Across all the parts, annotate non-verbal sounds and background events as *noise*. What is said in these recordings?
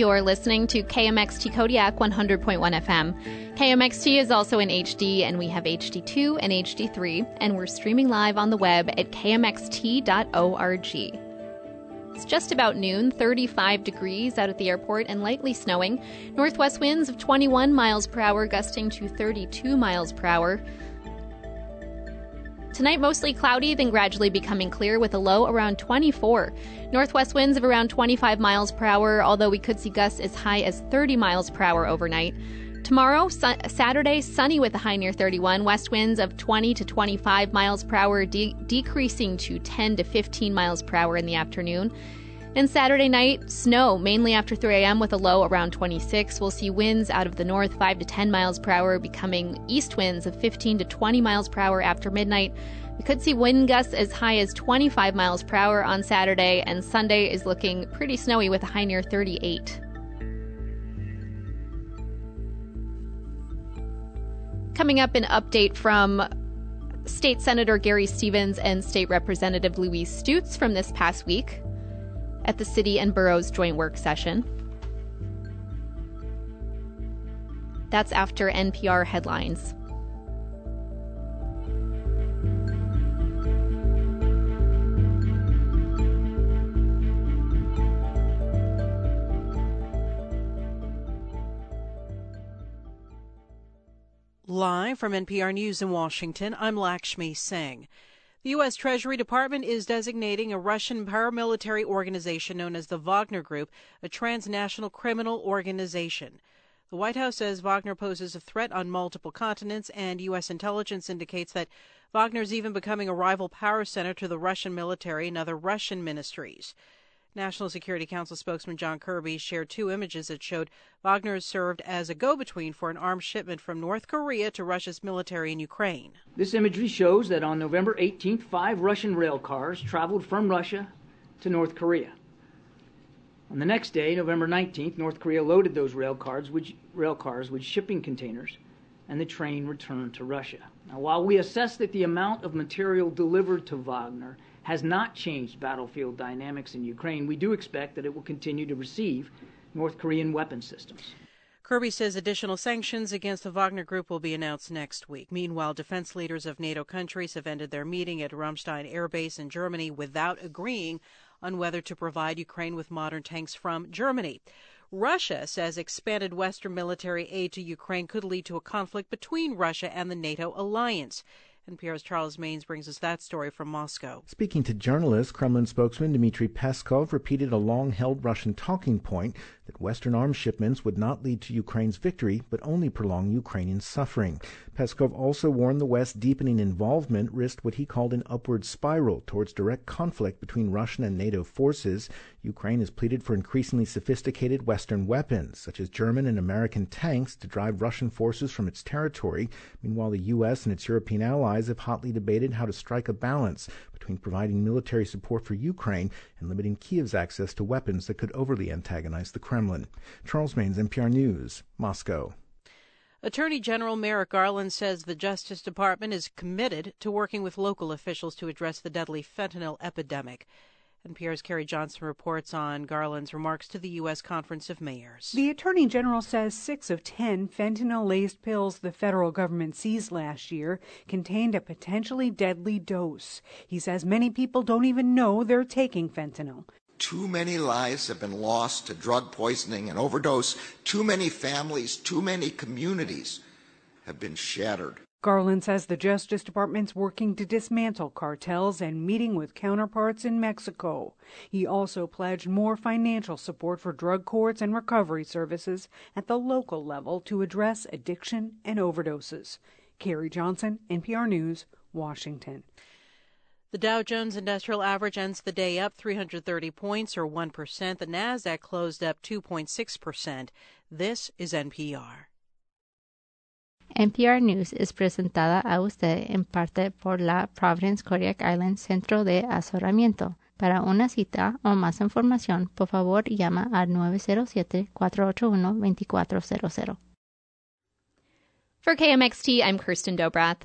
You're listening to KMXT Kodiak 100.1 FM. KMXT is also in HD, and we have HD2 and HD3, and we're streaming live on the web at kmxt.org. It's just about noon, 35 degrees out at the airport, and lightly snowing. Northwest winds of 21 miles per hour, gusting to 32 miles per hour. Tonight, mostly cloudy, then gradually becoming clear with a low around 24. Northwest winds of around 25 miles per hour, although we could see gusts as high as 30 miles per hour overnight. Tomorrow, su- Saturday, sunny with a high near 31, west winds of 20 to 25 miles per hour, de- decreasing to 10 to 15 miles per hour in the afternoon. And Saturday night, snow, mainly after 3 a.m. with a low around 26. We'll see winds out of the north 5 to 10 miles per hour, becoming east winds of 15 to 20 miles per hour after midnight. We could see wind gusts as high as 25 miles per hour on Saturday, and Sunday is looking pretty snowy with a high near 38. Coming up, an update from State Senator Gary Stevens and State Representative Louise Stutes from this past week at the City and Boroughs joint work session. That's after NPR headlines. Live from NPR News in Washington, I'm Lakshmi Singh. The U.S. Treasury Department is designating a Russian paramilitary organization known as the Wagner Group a transnational criminal organization. The White House says Wagner poses a threat on multiple continents, and U.S. intelligence indicates that Wagner is even becoming a rival power center to the Russian military and other Russian ministries. National Security Council spokesman John Kirby shared two images that showed Wagner served as a go between for an arms shipment from North Korea to Russia's military in Ukraine. This imagery shows that on November 18th, five Russian rail cars traveled from Russia to North Korea. On the next day, November 19th, North Korea loaded those rail cars, with, rail cars with shipping containers, and the train returned to Russia. Now, while we assess that the amount of material delivered to Wagner has not changed battlefield dynamics in Ukraine, we do expect that it will continue to receive North Korean weapon systems. Kirby says additional sanctions against the Wagner Group will be announced next week. Meanwhile, defense leaders of NATO countries have ended their meeting at Ramstein Air Base in Germany without agreeing on whether to provide Ukraine with modern tanks from Germany. Russia says expanded Western military aid to Ukraine could lead to a conflict between Russia and the NATO alliance. NPR's Charles Maynes brings us that story from Moscow. Speaking to journalists, Kremlin spokesman Dmitry Peskov repeated a long held Russian talking point that Western arms shipments would not lead to Ukraine's victory, but only prolong Ukrainian suffering. Peskov also warned the West's deepening involvement risked what he called an upward spiral towards direct conflict between Russian and NATO forces. Ukraine has pleaded for increasingly sophisticated Western weapons, such as German and American tanks, to drive Russian forces from its territory. Meanwhile, the U.S. and its European allies have hotly debated how to strike a balance between providing military support for Ukraine and limiting Kiev's access to weapons that could overly antagonize the Kremlin. Charles Maynes, NPR News, Moscow. Attorney General Merrick Garland says the Justice Department is committed to working with local officials to address the deadly fentanyl epidemic. NPR's Carrie Johnson reports on Garland's remarks to the U.S. Conference of Mayors. The Attorney General says six of ten fentanyl laced pills the federal government seized last year contained a potentially deadly dose. He says many people don't even know they're taking fentanyl. Too many lives have been lost to drug poisoning and overdose. Too many families, too many communities have been shattered. Garland says the Justice Department's working to dismantle cartels and meeting with counterparts in Mexico. He also pledged more financial support for drug courts and recovery services at the local level to address addiction and overdoses. Carrie Johnson, NPR News, Washington. The Dow Jones Industrial Average ends the day up 330 points or 1%. The Nasdaq closed up 2.6%. This is NPR. NPR News es presentada a usted en parte por la Providence Kodiak Island Centro de Asesoramiento. Para una cita o más información, por favor llama al 907-481-2400. For KMXT, I'm Kirsten Dobrath.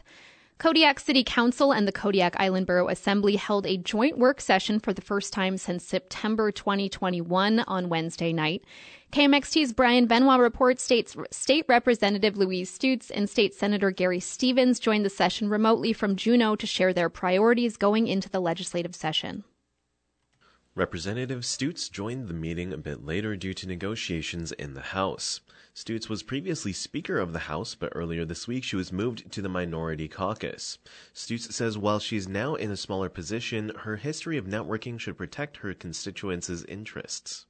Kodiak City Council and the Kodiak Island Borough Assembly held a joint work session for the first time since September 2021 on Wednesday night. KMXT's Brian Benoit reports states State Representative Louise Stutes and State Senator Gary Stevens joined the session remotely from Juneau to share their priorities going into the legislative session. Representative Stutes joined the meeting a bit later due to negotiations in the House. Stutes was previously Speaker of the House, but earlier this week she was moved to the Minority Caucus. Stutes says while she's now in a smaller position, her history of networking should protect her constituents' interests.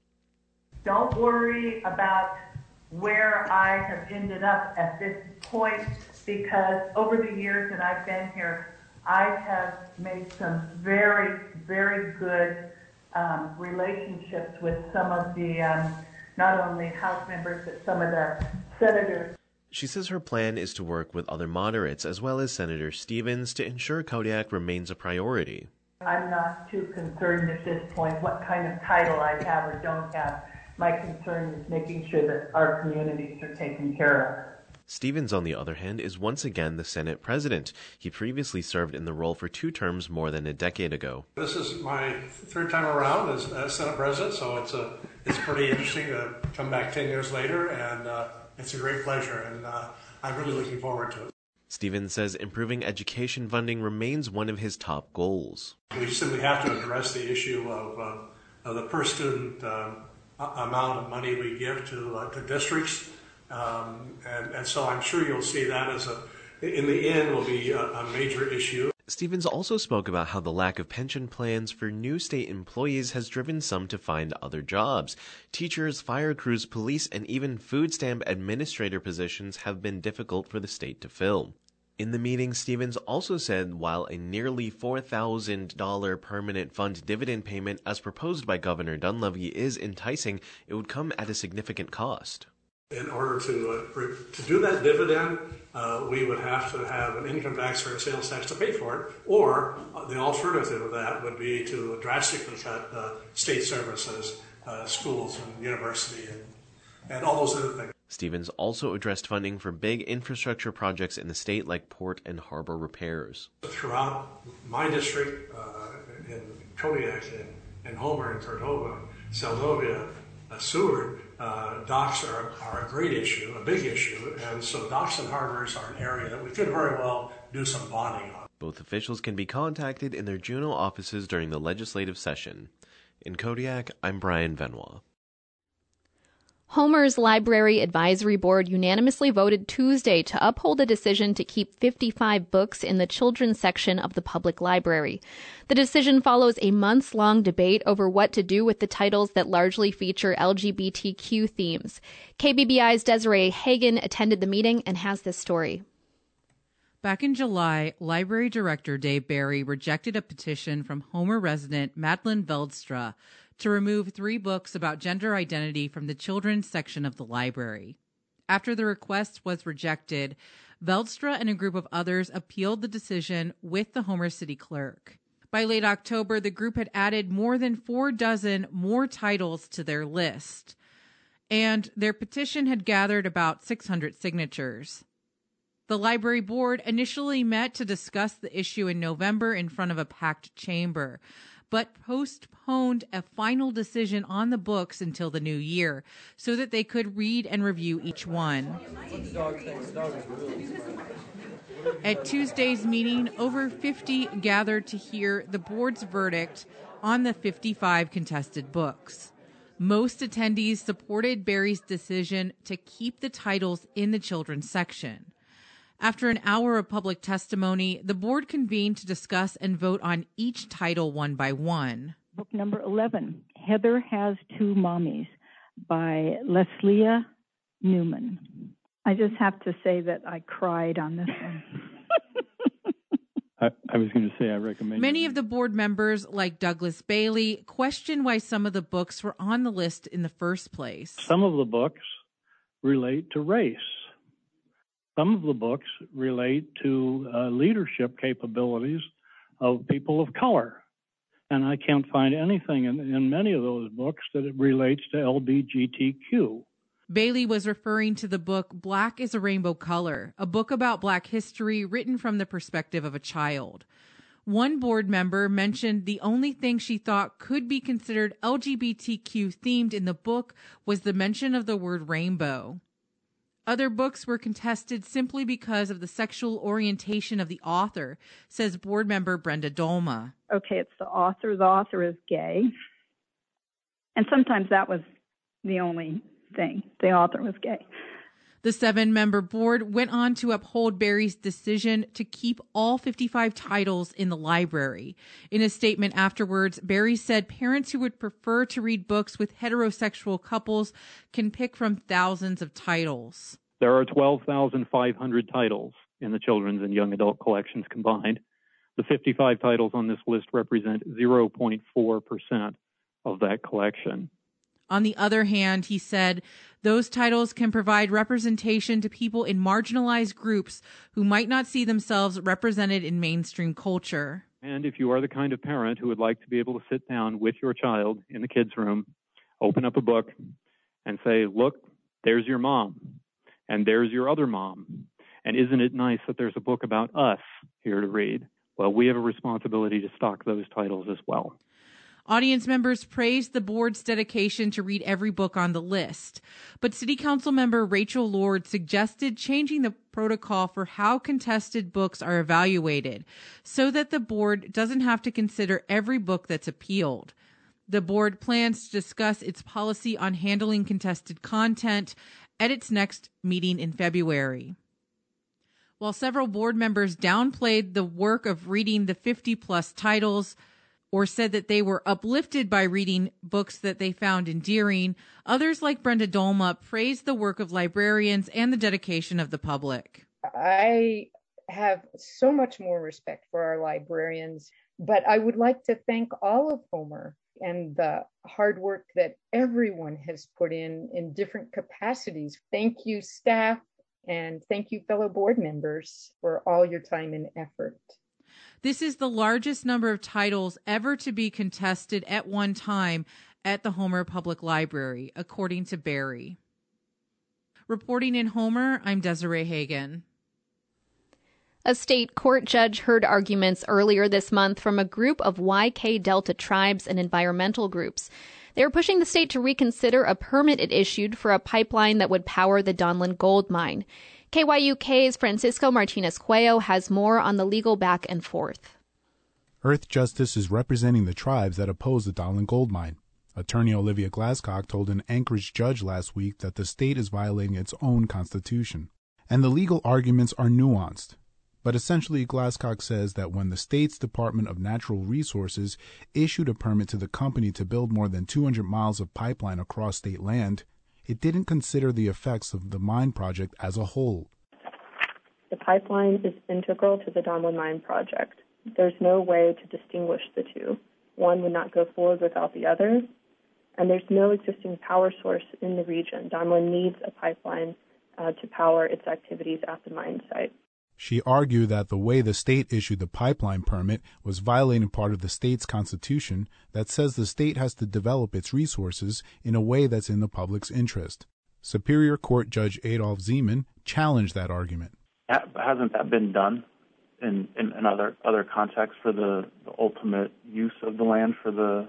Don't worry about where I have ended up at this point because over the years that I've been here, I have made some very, very good um, relationships with some of the, um, not only House members, but some of the senators. She says her plan is to work with other moderates as well as Senator Stevens to ensure Kodiak remains a priority. I'm not too concerned at this point what kind of title I have or don't have. My concern is making sure that our communities are taken care of. Stevens, on the other hand, is once again the Senate president. He previously served in the role for two terms more than a decade ago. This is my third time around as uh, Senate president, so it's a it's pretty interesting to come back ten years later, and uh, it's a great pleasure, and uh, I'm really looking forward to it. Stevens says improving education funding remains one of his top goals. We simply have to address the issue of, uh, of the per student um, amount of money we give to uh, to districts. Um, and, so I'm sure you'll see that as a, in the end, will be a, a major issue. Stevens also spoke about how the lack of pension plans for new state employees has driven some to find other jobs. Teachers, fire crews, police, and even food stamp administrator positions have been difficult for the state to fill. In the meeting, Stevens also said while a nearly $4,000 permanent fund dividend payment as proposed by Governor Dunleavy is enticing, it would come at a significant cost. In order to, uh, to do that dividend, uh, we would have to have an income tax or a sales tax to pay for it, or uh, the alternative of that would be to drastically cut uh, state services, uh, schools, and university, and, and all those other things. Stevens also addressed funding for big infrastructure projects in the state like port and harbor repairs. Throughout my district, uh, in Kodiak, and, and Homer, and Cordova, Seldovia, Seward, uh, docks are, are a great issue, a big issue, and so docks and harbors are an area that we could very well do some bonding on. Both officials can be contacted in their Juneau offices during the legislative session. In Kodiak, I'm Brian Benoit. Homer's Library Advisory Board unanimously voted Tuesday to uphold a decision to keep 55 books in the children's section of the public library. The decision follows a months long debate over what to do with the titles that largely feature LGBTQ themes. KBBI's Desiree Hagen attended the meeting and has this story. Back in July, Library Director Dave Berry rejected a petition from Homer resident Madeline Veldstra to remove three books about gender identity from the children's section of the library. After the request was rejected, Veldstra and a group of others appealed the decision with the Homer City Clerk. By late October, the group had added more than four dozen more titles to their list, and their petition had gathered about 600 signatures. The library board initially met to discuss the issue in November in front of a packed chamber, but postponed a final decision on the books until the new year so that they could read and review each one. At Tuesday's meeting, over 50 gathered to hear the board's verdict on the 55 contested books. Most attendees supported Berry's decision to keep the titles in the children's section. After an hour of public testimony, the board convened to discuss and vote on each title one by one. Book number 11, Heather Has Two Mommies by Lesléa Newman. I just have to say that I cried on this one. I, I, was going to say I recommend. Many of the board members, like Douglas Bailey, question why some of the books were on the list in the first place. Some of the books relate to race. Some of the books relate to uh, leadership capabilities of people of color. And I can't find anything in, in many of those books that it relates to LBGTQ. Bailey was referring to the book Black is a Rainbow Color, a book about black history written from the perspective of a child. One board member mentioned the only thing she thought could be considered LGBTQ themed in the book was the mention of the word rainbow. Other books were contested simply because of the sexual orientation of the author, says board member Brenda Dolma. Okay, it's the author. The author is gay. And sometimes that was the only thing. The author was gay. The seven member board went on to uphold Berry's decision to keep all 55 titles in the library. In a statement afterwards, Berry said parents who would prefer to read books with heterosexual couples can pick from thousands of titles. There are 12,500 titles in the children's and young adult collections combined. The 55 titles on this list represent 0.4% of that collection. On the other hand, he said those titles can provide representation to people in marginalized groups who might not see themselves represented in mainstream culture. And if you are the kind of parent who would like to be able to sit down with your child in the kids' room, open up a book, and say, Look, there's your mom, and there's your other mom. And isn't it nice that there's a book about us here to read? Well, we have a responsibility to stock those titles as well. Audience members praised the board's dedication to read every book on the list. But City Council member Rachel Lord suggested changing the protocol for how contested books are evaluated so that the board doesn't have to consider every book that's appealed. The board plans to discuss its policy on handling contested content at its next meeting in February. While several board members downplayed the work of reading the 50 plus titles, or said that they were uplifted by reading books that they found endearing. Others, like Brenda Dolma, praised the work of librarians and the dedication of the public. I have so much more respect for our librarians, but I would like to thank all of Homer and the hard work that everyone has put in in different capacities. Thank you, staff, and thank you, fellow board members, for all your time and effort. This is the largest number of titles ever to be contested at one time at the Homer Public Library, according to Berry. Reporting in Homer, I'm Desiree Hagen. A state court judge heard arguments earlier this month from a group of YK Delta tribes and environmental groups. They are pushing the state to reconsider a permit it issued for a pipeline that would power the Donlin gold mine. KYUK's Francisco Martinez Cuello has more on the legal back and forth. Earthjustice is representing the tribes that oppose the Donlin gold mine. Attorney Olivia Glasscock told an Anchorage judge last week that the state is violating its own constitution. And the legal arguments are nuanced. But essentially, Glasscock says that when the state's Department of Natural Resources issued a permit to the company to build more than 200 miles of pipeline across state land, it didn't consider the effects of the mine project as a whole. The pipeline is integral to the Donlin Mine project. There's no way to distinguish the two. One would not go forward without the other, and there's no existing power source in the region. Donlin needs a pipeline uh, to power its activities at the mine site. She argued that the way the state issued the pipeline permit was violating part of the state's constitution that says the state has to develop its resources in a way that's in the public's interest. Superior Court Judge Adolf Zeman challenged that argument. Hasn't that been done in, in, in other other contexts for the, the, ultimate use of the land for the,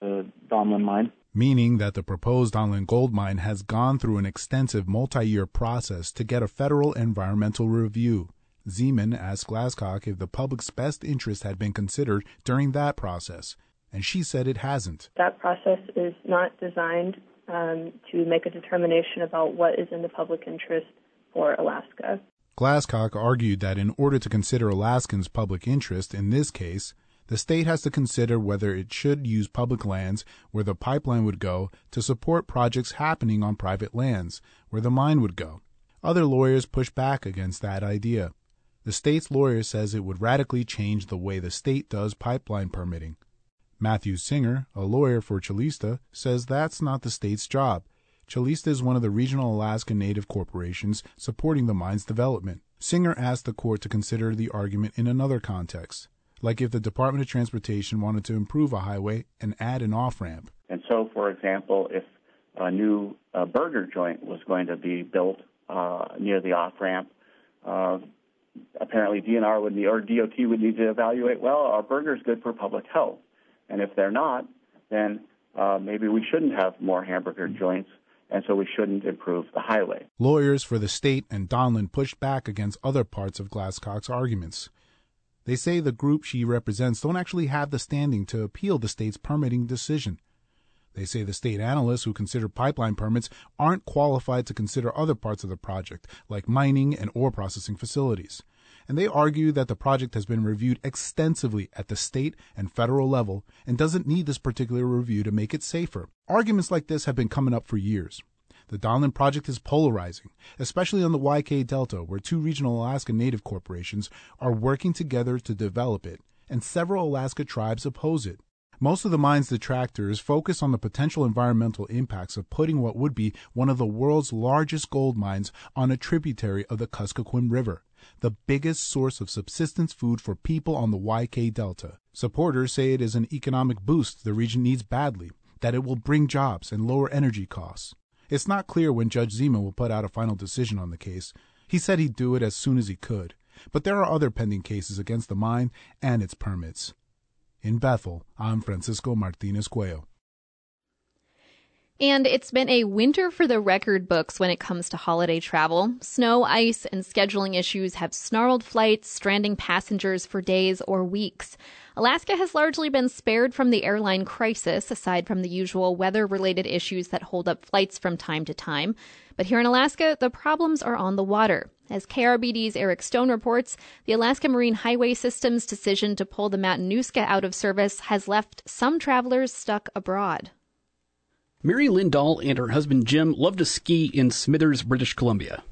the Donlin mine? Meaning that the proposed Donlin gold mine has gone through an extensive multi-year process to get a federal environmental review. Zeman asked Glasscock if the public's best interest had been considered during that process, and she said it hasn't. That process is not designed um, to make a determination about what is in the public interest for Alaska. Glasscock argued that in order to consider Alaskans' public interest in this case, the state has to consider whether it should use public lands where the pipeline would go to support projects happening on private lands where the mine would go. Other lawyers push back against that idea. The state's lawyer says it would radically change the way the state does pipeline permitting. Matthew Singer, a lawyer for Calista, says that's not the state's job. Calista is one of the regional Alaska Native corporations supporting the mine's development. Singer asked the court to consider the argument in another context like if the Department of Transportation wanted to improve a highway and add an off ramp. And so, for example, if a new uh, burger joint was going to be built uh, near the off ramp. Uh, apparently, DNR would need, or DOT would need to evaluate. Well, are burgers good for public health, and if they're not, then uh, maybe we shouldn't have more hamburger joints, and so we shouldn't improve the highway. Lawyers for the state and Donlin pushed back against other parts of Glasscock's arguments. They say the group she represents don't actually have the standing to appeal the state's permitting decision. They say the state analysts who consider pipeline permits aren't qualified to consider other parts of the project, like mining and ore processing facilities. And they argue that the project has been reviewed extensively at the state and federal level and doesn't need this particular review to make it safer. Arguments like this have been coming up for years. The Donlin project is polarizing, especially on the YK Delta, where two regional Alaska Native corporations are working together to develop it, and several Alaska tribes oppose it. Most of the mine's detractors focus on the potential environmental impacts of putting what would be one of the world's largest gold mines on a tributary of the Kuskokwim River, the biggest source of subsistence food for people on the YK Delta. Supporters say it is an economic boost the region needs badly, that it will bring jobs and lower energy costs. It's not clear when Judge Zeman will put out a final decision on the case. He said he'd do it as soon as he could. But there are other pending cases against the mine and its permits. In Bethel, I'm Francisco Martinez Cuello. And it's been a winter for the record books when it comes to holiday travel. Snow, ice, and scheduling issues have snarled flights, stranding passengers for days or weeks. Alaska has largely been spared from the airline crisis, aside from the usual weather related issues that hold up flights from time to time. But here in Alaska, the problems are on the water. As KRBD's Eric Stone reports, the Alaska Marine Highway System's decision to pull the Matanuska out of service has left some travelers stuck abroad. Mary Lynn Dahl and her husband Jim love to ski in Smithers, British Columbia.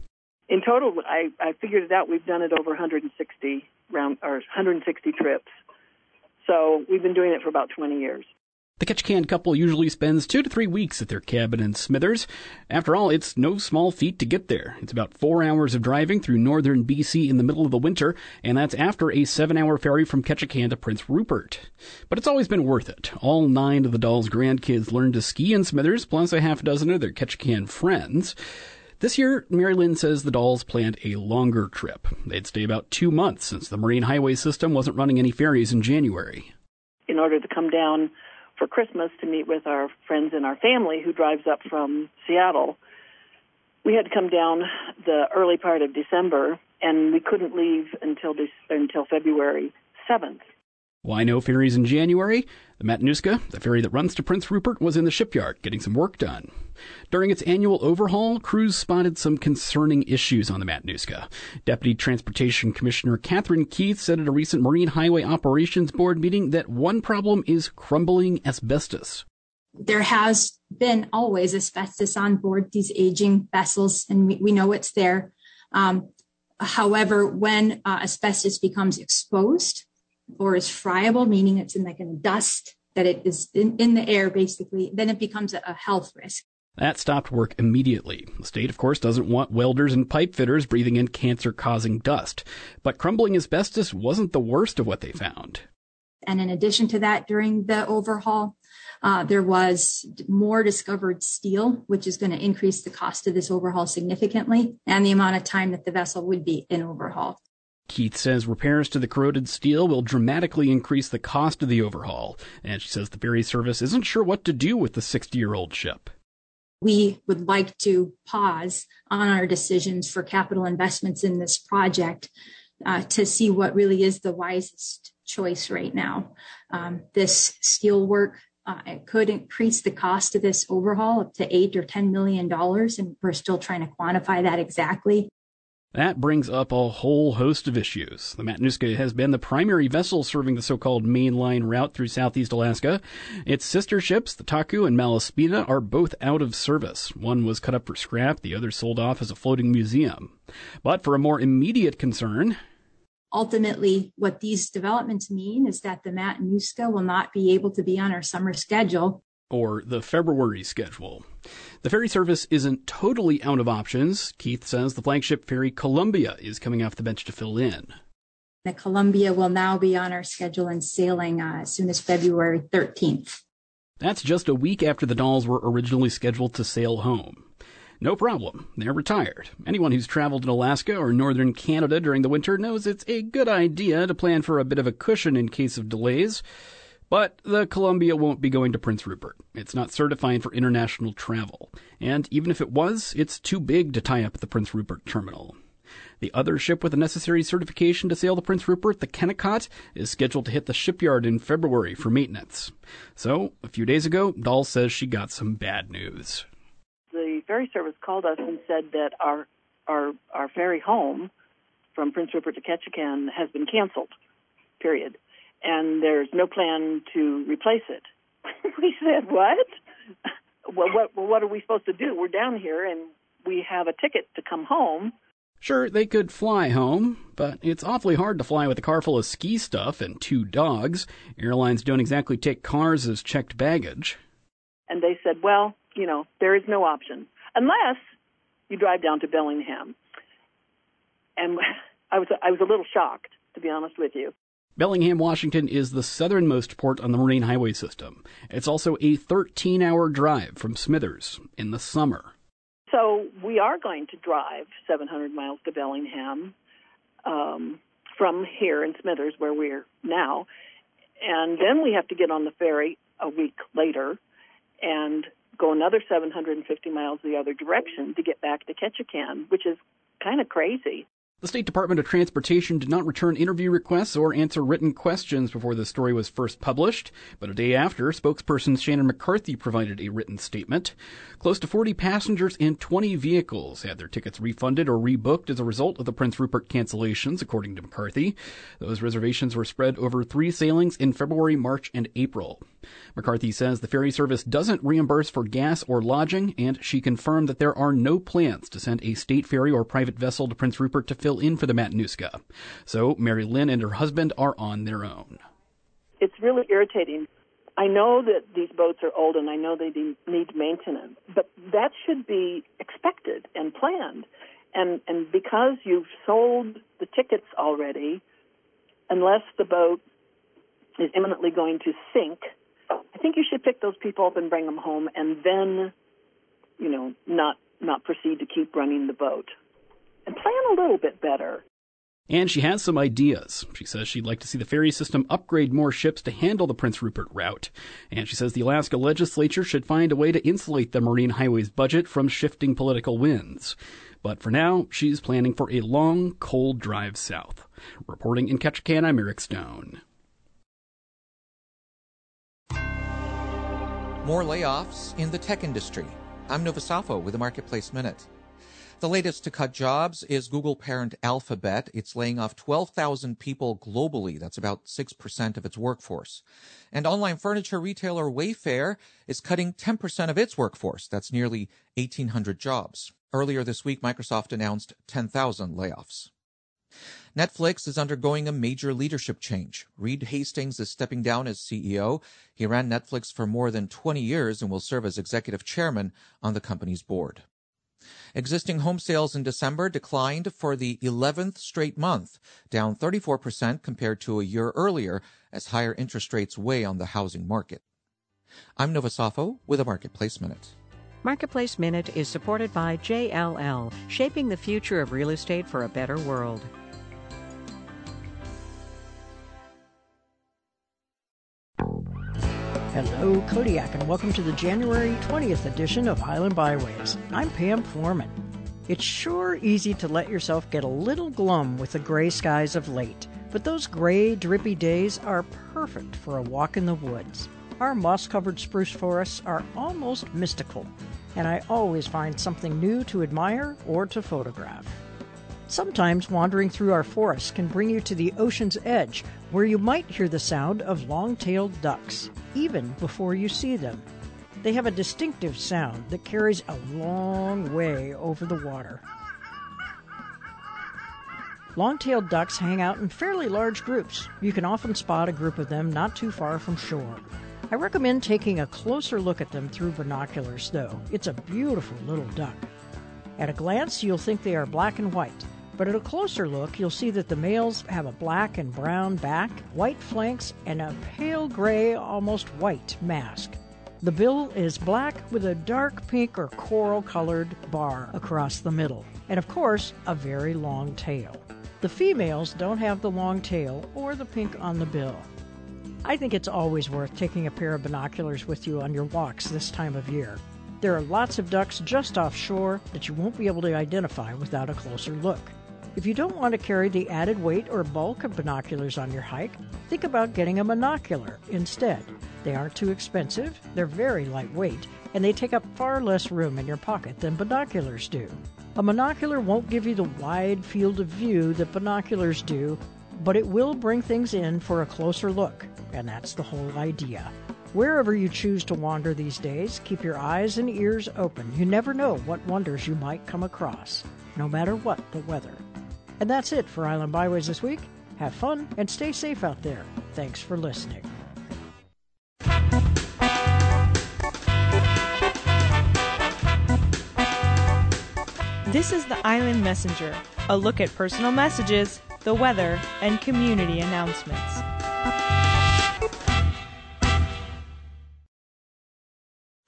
In total, I, I figured it out. We've done it over 160 round or 160 trips. So we've been doing it for about 20 years. The Ketchikan couple usually spends two to three weeks at their cabin in Smithers. After all, it's no small feat to get there. It's about four hours of driving through northern BC in the middle of the winter, and that's after a seven hour ferry from Ketchikan to Prince Rupert. But it's always been worth it. All nine of the Dahl's grandkids learned to ski in Smithers, plus a half dozen of their Ketchikan friends. This year, Mary Lynn says the Dahls planned a longer trip. They'd stay about two months since the Marine Highway System wasn't running any ferries in January. In order to come down for Christmas to meet with our friends and our family who drives up from Seattle. We had to come down the early part of December, and we couldn't leave until De- until February 7th. Why no ferries in January? The Matanuska, the ferry that runs to Prince Rupert, was in the shipyard getting some work done. During its annual overhaul, crews spotted some concerning issues on the Matanuska. Deputy Transportation Commissioner Katherine Keith said at a recent Marine Highway Operations Board meeting that one problem is crumbling asbestos. There has been always asbestos on board these aging vessels, and we, we know it's there. Um, however, when uh, asbestos becomes exposed, or is friable, meaning it's in like in dust, that it is in, in the air basically, then it becomes a, a health risk. That stopped work immediately. The state, of course, doesn't want welders and pipe fitters breathing in cancer causing dust. But crumbling asbestos wasn't the worst of what they found. And in addition to that, during the overhaul, uh, there was more discovered steel, which is going to increase the cost of this overhaul significantly and the amount of time that the vessel would be in overhaul. Keith says repairs to the corroded steel will dramatically increase the cost of the overhaul, and she says the ferry service isn't sure what to do with the 60 year old ship. We would like to pause on our decisions for capital investments in this project uh, to see what really is the wisest choice right now. Um, this steel work uh, it could increase the cost of this overhaul up to eight or ten million dollars, and we're still trying to quantify that exactly. That brings up a whole host of issues. The Matanuska has been the primary vessel serving the so-called mainline route through southeast Alaska. Its sister ships, the Taku and Malaspina, are both out of service. One was cut up for scrap, the other sold off as a floating museum. But for a more immediate concern, ultimately what these developments mean is that the Matanuska will not be able to be on our summer schedule or the February schedule. The ferry service isn't totally out of options. Keith says the flagship ferry Columbia is coming off the bench to fill in. The Columbia will now be on our schedule and sailing uh, as soon as February 13th. That's just a week after the Dahls were originally scheduled to sail home. No problem. They're retired. Anyone who's traveled in Alaska or northern Canada during the winter knows it's a good idea to plan for a bit of a cushion in case of delays. But the Columbia won't be going to Prince Rupert. It's not certified for international travel. And even if it was, it's too big to tie up at the Prince Rupert terminal. The other ship with the necessary certification to sail the Prince Rupert, the Kennicott, is scheduled to hit the shipyard in February for maintenance. So, a few days ago, Dahl says she got some bad news the ferry service called us and said that our our our ferry home from Prince Rupert to Ketchikan has been canceled. Period. And there's no plan to replace it. *laughs* we said, "What? well, what what are we supposed to do? We're down here and we have a ticket to come home." Sure, they could fly home, but it's awfully hard to fly with a car full of ski stuff and two dogs. Airlines don't exactly take cars as checked baggage. And they said, well, you know, there is no option unless you drive down to Bellingham. And *laughs* I was I was a little shocked, to be honest with you. Bellingham, Washington is the southernmost port on the Marine Highway System. It's also a 13 hour drive from Smithers in the summer. So we are going to drive 700 miles to Bellingham um, from here in Smithers, where we're now. And then we have to get on the ferry a week later and go another 750 miles the other direction to get back to Ketchikan, which is kind of crazy. The State Department of Transportation did not return interview requests or answer written questions before the story was first published, but a day after, spokesperson Shannon McCarthy provided a written statement. Close to 40 passengers and 20 vehicles had their tickets refunded or rebooked as a result of the Prince Rupert cancellations, according to McCarthy. Those reservations were spread over three sailings in February, March, and April. McCarthy says the ferry service doesn't reimburse for gas or lodging, and she confirmed that there are no plans to send a state ferry or private vessel to Prince Rupert to fill in for the Matanuska. So Mary Lynn and her husband are on their own. It's really irritating. I know that these boats are old and I know they need maintenance, but that should be expected and planned. And and because you've sold the tickets already, unless the boat is imminently going to sink, think you should pick those people up and bring them home, and then, you know, not not proceed to keep running the boat and plan a little bit better. And she has some ideas. She says she'd like to see the ferry system upgrade more ships to handle the Prince Rupert route. And she says the Alaska legislature should find a way to insulate the Marine Highways budget from shifting political winds. But for now, she's planning for a long, cold drive south. Reporting in Ketchikan, I'm Eric Stone. More layoffs in the tech industry. I'm Nova with the Marketplace Minute. The latest to cut jobs is Google parent Alphabet. It's laying off 12,000 people globally. That's about 6% of its workforce. And online furniture retailer Wayfair is cutting 10% of its workforce. That's nearly 1,800 jobs. Earlier this week, Microsoft announced 10,000 layoffs. Netflix is undergoing a major leadership change. Reed Hastings is stepping down as CEO. He ran Netflix for more than 20 years and will serve as executive chairman on the company's board. Existing home sales in December declined for the 11th straight month, down 34% compared to a year earlier as higher interest rates weigh on the housing market. I'm Nova Safo with a Marketplace Minute. Marketplace Minute is supported by JLL, shaping the future of real estate for a better world. Hello, Kodiak, and welcome to the January 20th edition of Island Byways. I'm Pam Foreman. It's sure easy to let yourself get a little glum with the gray skies of late, but those gray, drippy days are perfect for a walk in the woods. Our moss covered spruce forests are almost mystical, and I always find something new to admire or to photograph. Sometimes wandering through our forests can bring you to the ocean's edge, where you might hear the sound of long tailed ducks, even before you see them. They have a distinctive sound that carries a long way over the water. Long tailed ducks hang out in fairly large groups. You can often spot a group of them not too far from shore. I recommend taking a closer look at them through binoculars, though. It's a beautiful little duck. At a glance, you'll think they are black and white, but at a closer look, you'll see that the males have a black and brown back, white flanks, and a pale gray, almost white mask. The bill is black with a dark pink or coral colored bar across the middle, and of course, a very long tail. The females don't have the long tail or the pink on the bill. I think it's always worth taking a pair of binoculars with you on your walks this time of year. There are lots of ducks just offshore that you won't be able to identify without a closer look. If you don't want to carry the added weight or bulk of binoculars on your hike, think about getting a monocular instead. They aren't too expensive, they're very lightweight, and they take up far less room in your pocket than binoculars do. A monocular won't give you the wide field of view that binoculars do, but it will bring things in for a closer look, and that's the whole idea. Wherever you choose to wander these days, keep your eyes and ears open. You never know what wonders you might come across, no matter what the weather. And that's it for Island Byways this week. Have fun and stay safe out there. Thanks for listening. This is the Island Messenger, a look at personal messages, the weather, and community announcements.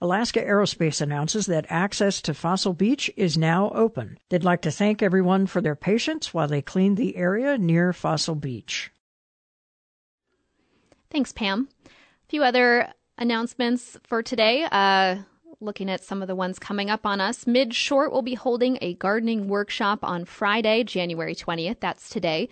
Alaska Aerospace announces that access to Fossil Beach is now open. They'd like to thank everyone for their patience while they cleaned the area near Fossil Beach. Thanks, Pam. A few other announcements for today. Uh, looking at some of the ones coming up on us. Mid Short will be holding a gardening workshop on Friday, January 20th. That's today.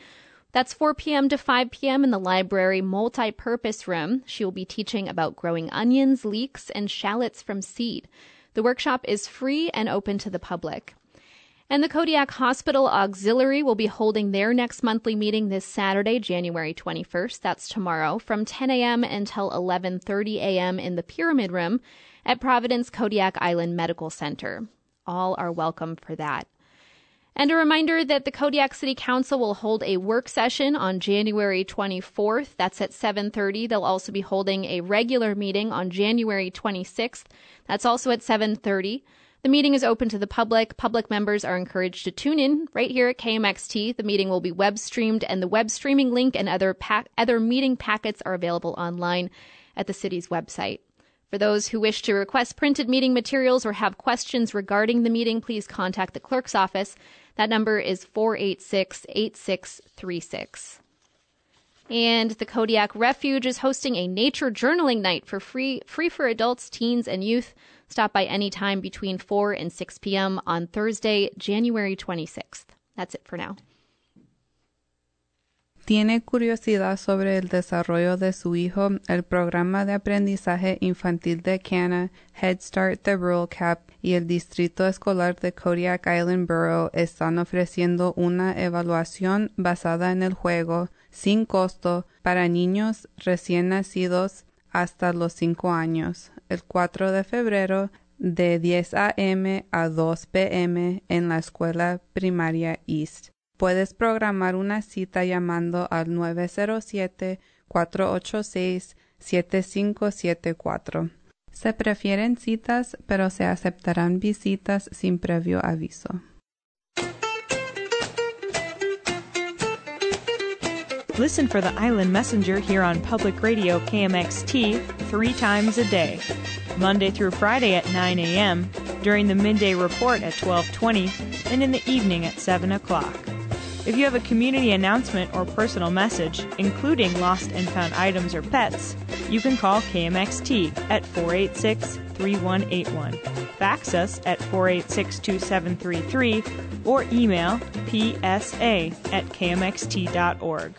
That's 4 p.m. to 5 p.m. in the library multi-purpose room. She will be teaching about growing onions, leeks, and shallots from seed. The workshop is free and open to the public. And the Kodiak Hospital Auxiliary will be holding their next monthly meeting this Saturday, January 21st. That's tomorrow from 10 a.m. until 11:30 a.m. in the Pyramid Room at Providence Kodiak Island Medical Center. All are welcome for that. And a reminder that the Kodiak City Council will hold a work session on January 24th. That's at 7:30. They'll also be holding a regular meeting on January 26th. That's also at 7:30. The meeting is open to the public. Public members are encouraged to tune in right here at KMXT. The meeting will be web streamed and the web streaming link and other pa- other meeting packets are available online at the city's website. For those who wish to request printed meeting materials or have questions regarding the meeting, please contact the clerk's office that number is 486 8636. And the Kodiak Refuge is hosting a nature journaling night for free free for adults, teens, and youth. Stop by any time between 4 and 6 p.m. on Thursday, January 26th. That's it for now. ¿Tiene curiosidad sobre el desarrollo de su hijo? El programa de aprendizaje infantil de Cana, Head Start de Rural Cap y el Distrito Escolar de Kodiak Island Borough están ofreciendo una evaluación basada en el juego, sin costo, para niños recién nacidos hasta los 5 años, el 4 de febrero de 10 a.m. a 2 p.m. en la escuela primaria East. Puedes programar una cita llamando al 907-486-7574. Se prefieren citas, pero se aceptarán visitas sin previo aviso. Listen for the Island Messenger here on Public Radio KMXT three times a day, Monday through Friday at 9 a.m., during the midday report at 1220, and in the evening at 7 o'clock. If you have a community announcement or personal message, including lost and found items or pets, you can call KMXT at 486 3181. Fax us at 486 2733 or email psa at kmxt.org.